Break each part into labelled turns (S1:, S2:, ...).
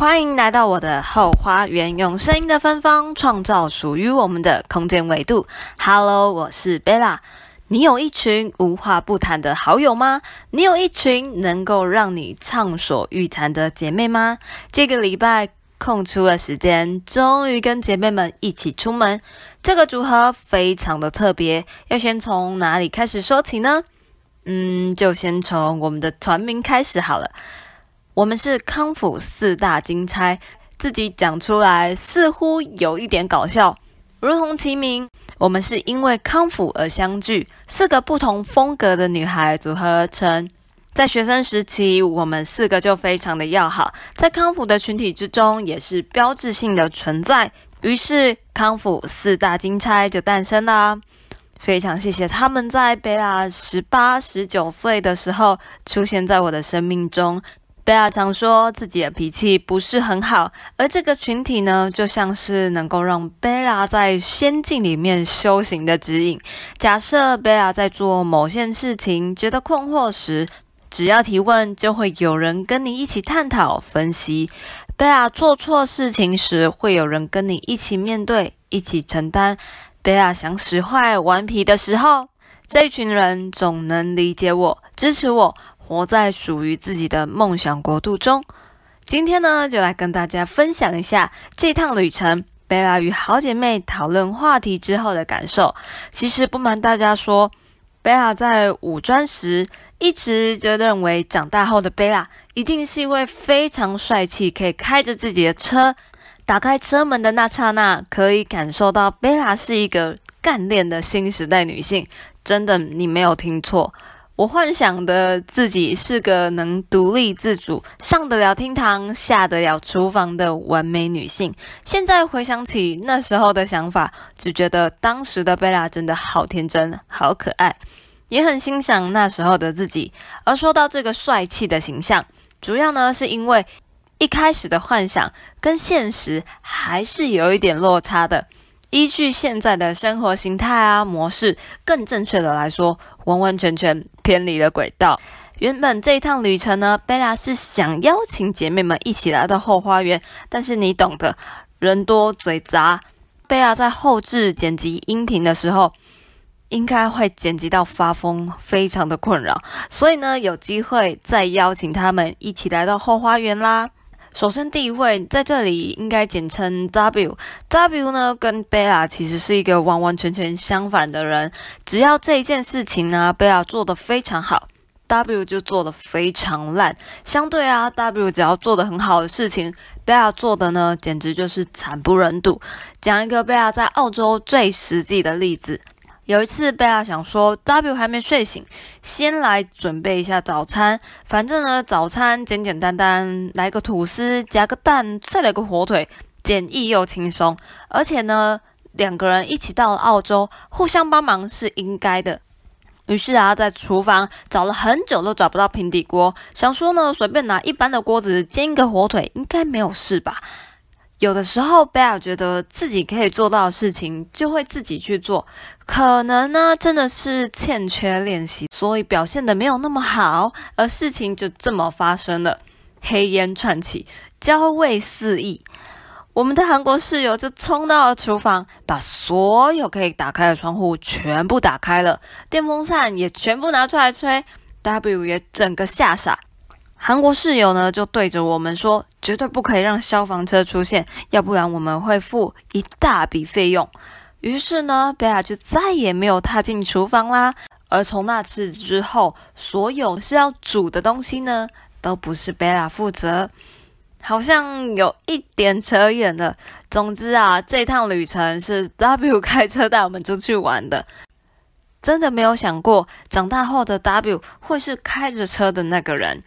S1: 欢迎来到我的后花园，用声音的芬芳创造属于我们的空间维度。Hello，我是 Bella。你有一群无话不谈的好友吗？你有一群能够让你畅所欲谈的姐妹吗？这个礼拜空出了时间，终于跟姐妹们一起出门。这个组合非常的特别，要先从哪里开始说起呢？嗯，就先从我们的团名开始好了。我们是康辅四大金钗，自己讲出来似乎有一点搞笑。如同其名，我们是因为康辅而相聚，四个不同风格的女孩组合而成。在学生时期，我们四个就非常的要好，在康辅的群体之中也是标志性的存在。于是，康辅四大金钗就诞生啦。非常谢谢他们在贝拉十八、十九岁的时候出现在我的生命中。贝拉常说自己的脾气不是很好，而这个群体呢，就像是能够让贝拉在仙境里面修行的指引。假设贝拉在做某件事情觉得困惑时，只要提问，就会有人跟你一起探讨分析。贝拉做错事情时，会有人跟你一起面对，一起承担。贝拉想使坏、顽皮的时候，这群人总能理解我、支持我。活在属于自己的梦想国度中。今天呢，就来跟大家分享一下这趟旅程，贝拉与好姐妹讨论话题之后的感受。其实不瞒大家说，贝拉在五专时一直就认为，长大后的贝拉一定是一位非常帅气，可以开着自己的车，打开车门的那刹那，可以感受到贝拉是一个干练的新时代女性。真的，你没有听错。我幻想的自己是个能独立自主、上得了厅堂、下得了厨房的完美女性。现在回想起那时候的想法，只觉得当时的贝拉真的好天真、好可爱，也很欣赏那时候的自己。而说到这个帅气的形象，主要呢是因为一开始的幻想跟现实还是有一点落差的。依据现在的生活形态啊模式，更正确的来说，完完全全偏离了轨道。原本这一趟旅程呢，贝拉是想邀请姐妹们一起来到后花园，但是你懂的，人多嘴杂。贝拉在后置剪辑音频的时候，应该会剪辑到发疯，非常的困扰。所以呢，有机会再邀请他们一起来到后花园啦。首先，第一位在这里应该简称 W。W 呢，跟贝拉其实是一个完完全全相反的人。只要这一件事情呢，贝拉做得非常好，W 就做得非常烂。相对啊，W 只要做得很好的事情，贝拉做的呢，简直就是惨不忍睹。讲一个贝拉在澳洲最实际的例子。有一次，贝拉想说，W 还没睡醒，先来准备一下早餐。反正呢，早餐简简单单，来个吐司，夹个蛋，再来个火腿，简易又轻松。而且呢，两个人一起到了澳洲，互相帮忙是应该的。于是啊，在厨房找了很久都找不到平底锅，想说呢，随便拿一般的锅子煎一个火腿，应该没有事吧。有的时候，贝拉觉得自己可以做到的事情，就会自己去做。可能呢，真的是欠缺练习，所以表现得没有那么好，而事情就这么发生了。黑烟窜起，焦味四溢，我们的韩国室友就冲到了厨房，把所有可以打开的窗户全部打开了，电风扇也全部拿出来吹。W 也整个吓傻。韩国室友呢，就对着我们说：“绝对不可以让消防车出现，要不然我们会付一大笔费用。”于是呢，贝拉就再也没有踏进厨房啦。而从那次之后，所有是要煮的东西呢，都不是贝拉负责。好像有一点扯远了。总之啊，这趟旅程是 W 开车带我们出去玩的。真的没有想过，长大后的 W 会是开着车的那个人。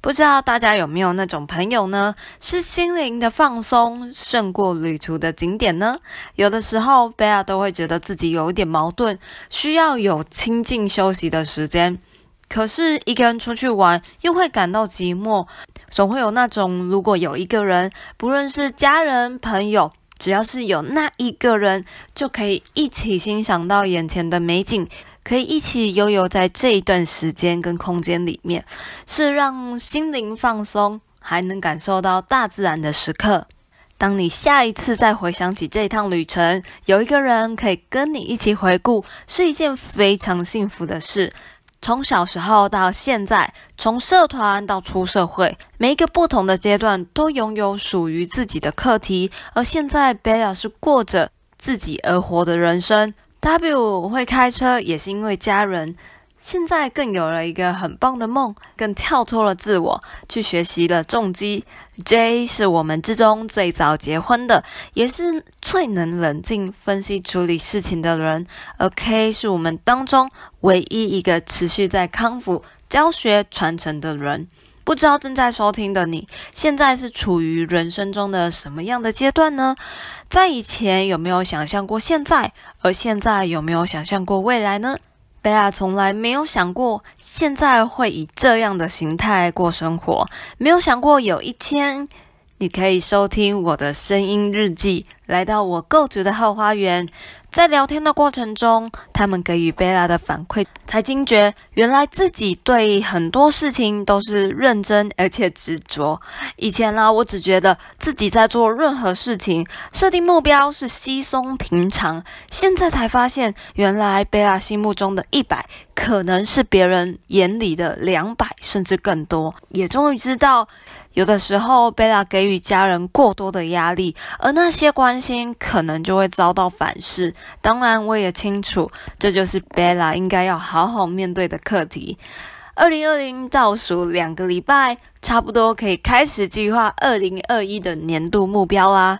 S1: 不知道大家有没有那种朋友呢？是心灵的放松胜过旅途的景点呢？有的时候，贝拉都会觉得自己有一点矛盾，需要有清静休息的时间。可是，一个人出去玩又会感到寂寞，总会有那种如果有一个人，不论是家人、朋友，只要是有那一个人，就可以一起欣赏到眼前的美景。可以一起悠游在这一段时间跟空间里面，是让心灵放松，还能感受到大自然的时刻。当你下一次再回想起这一趟旅程，有一个人可以跟你一起回顾，是一件非常幸福的事。从小时候到现在，从社团到出社会，每一个不同的阶段都拥有属于自己的课题。而现在，Bella 是过着自己而活的人生。W 会开车，也是因为家人。现在更有了一个很棒的梦，更跳脱了自我，去学习了重机。J 是我们之中最早结婚的，也是最能冷静分析处理事情的人。而 K 是我们当中唯一一个持续在康复、教学、传承的人。不知道正在收听的你，现在是处于人生中的什么样的阶段呢？在以前有没有想象过现在？而现在有没有想象过未来呢？贝拉从来没有想过现在会以这样的形态过生活，没有想过有一天你可以收听我的声音日记，来到我构筑的后花园。在聊天的过程中，他们给予贝拉的反馈，才惊觉原来自己对很多事情都是认真而且执着。以前呢，我只觉得自己在做任何事情，设定目标是稀松平常。现在才发现，原来贝拉心目中的一百，可能是别人眼里的两百，甚至更多。也终于知道。有的时候，贝拉给予家人过多的压力，而那些关心可能就会遭到反噬。当然，我也清楚，这就是贝拉应该要好好面对的课题。二零二零倒数两个礼拜，差不多可以开始计划二零二一的年度目标啦。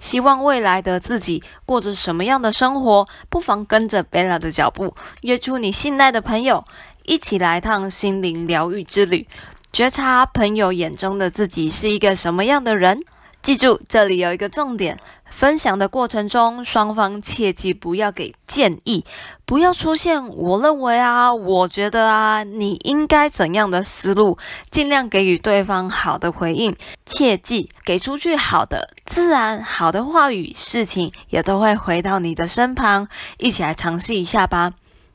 S1: 希望未来的自己过着什么样的生活，不妨跟着贝拉的脚步，约出你信赖的朋友，一起来趟心灵疗愈之旅。觉察朋友眼中的自己是一个什么样的人？记住，这里有一个重点：分享的过程中，双方切记不要给建议，不要出现“我认为啊”“我觉得啊”“你应该怎样的”思路，尽量给予对方好的回应。切记给出去好的、自然好的话语，事情也都会回到你的身旁。一起来尝试一下吧。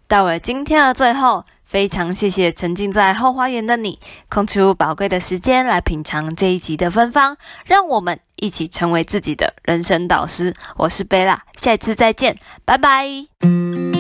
S1: 到了今天的最后。非常谢谢沉浸在后花园的你，空出宝贵的时间来品尝这一集的芬芳，让我们一起成为自己的人生导师。我是贝拉，下次再见，拜拜。